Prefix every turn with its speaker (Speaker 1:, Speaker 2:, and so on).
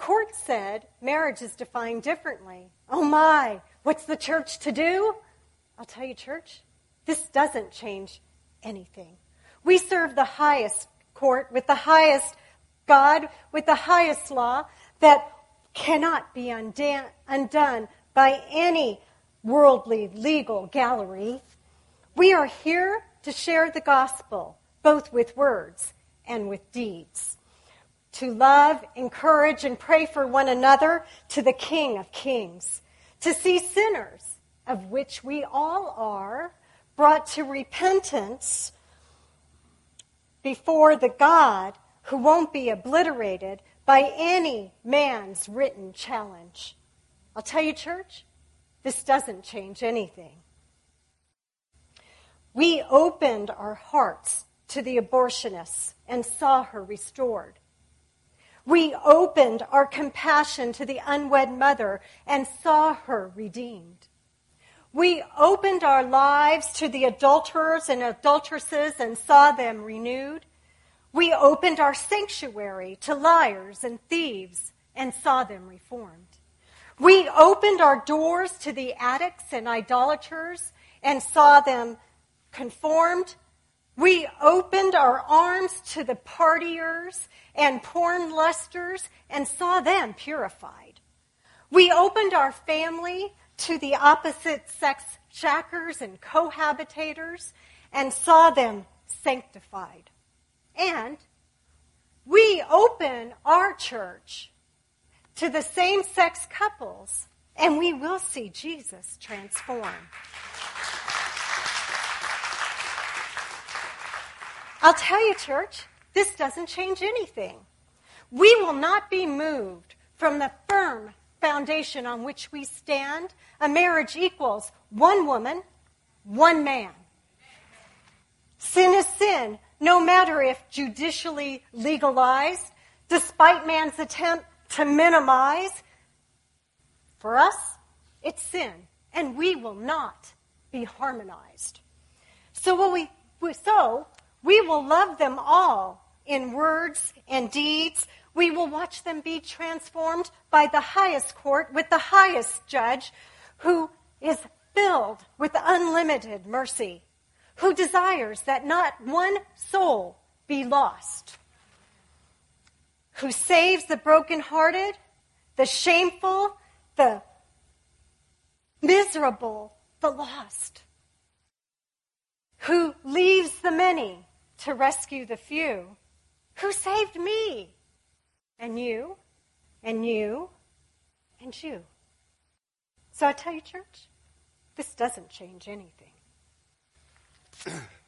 Speaker 1: court said marriage is defined differently. Oh my, what's the church to do? I'll tell you, church, this doesn't change anything. We serve the highest court with the highest God, with the highest law that cannot be undone by any worldly legal gallery. We are here to share the gospel, both with words and with deeds. To love, encourage, and pray for one another to the King of Kings. To see sinners, of which we all are, brought to repentance before the God who won't be obliterated by any man's written challenge. I'll tell you, church, this doesn't change anything. We opened our hearts to the abortionists and saw her restored. We opened our compassion to the unwed mother and saw her redeemed. We opened our lives to the adulterers and adulteresses and saw them renewed. We opened our sanctuary to liars and thieves and saw them reformed. We opened our doors to the addicts and idolaters and saw them conformed. We opened our arms to the partiers and porn lusters and saw them purified. We opened our family to the opposite sex shackers and cohabitators and saw them sanctified. And we open our church to the same sex couples and we will see Jesus transform. I'll tell you, church, this doesn't change anything. We will not be moved from the firm foundation on which we stand. A marriage equals one woman, one man. Sin is sin, no matter if judicially legalized, despite man's attempt to minimize. For us, it's sin, and we will not be harmonized. So, we, so we will love them all in words and deeds. We will watch them be transformed by the highest court with the highest judge who is filled with unlimited mercy, who desires that not one soul be lost, who saves the brokenhearted, the shameful, the miserable, the lost, who leaves the many to rescue the few. Who saved me? And you, and you, and you. So I tell you, church, this doesn't change anything.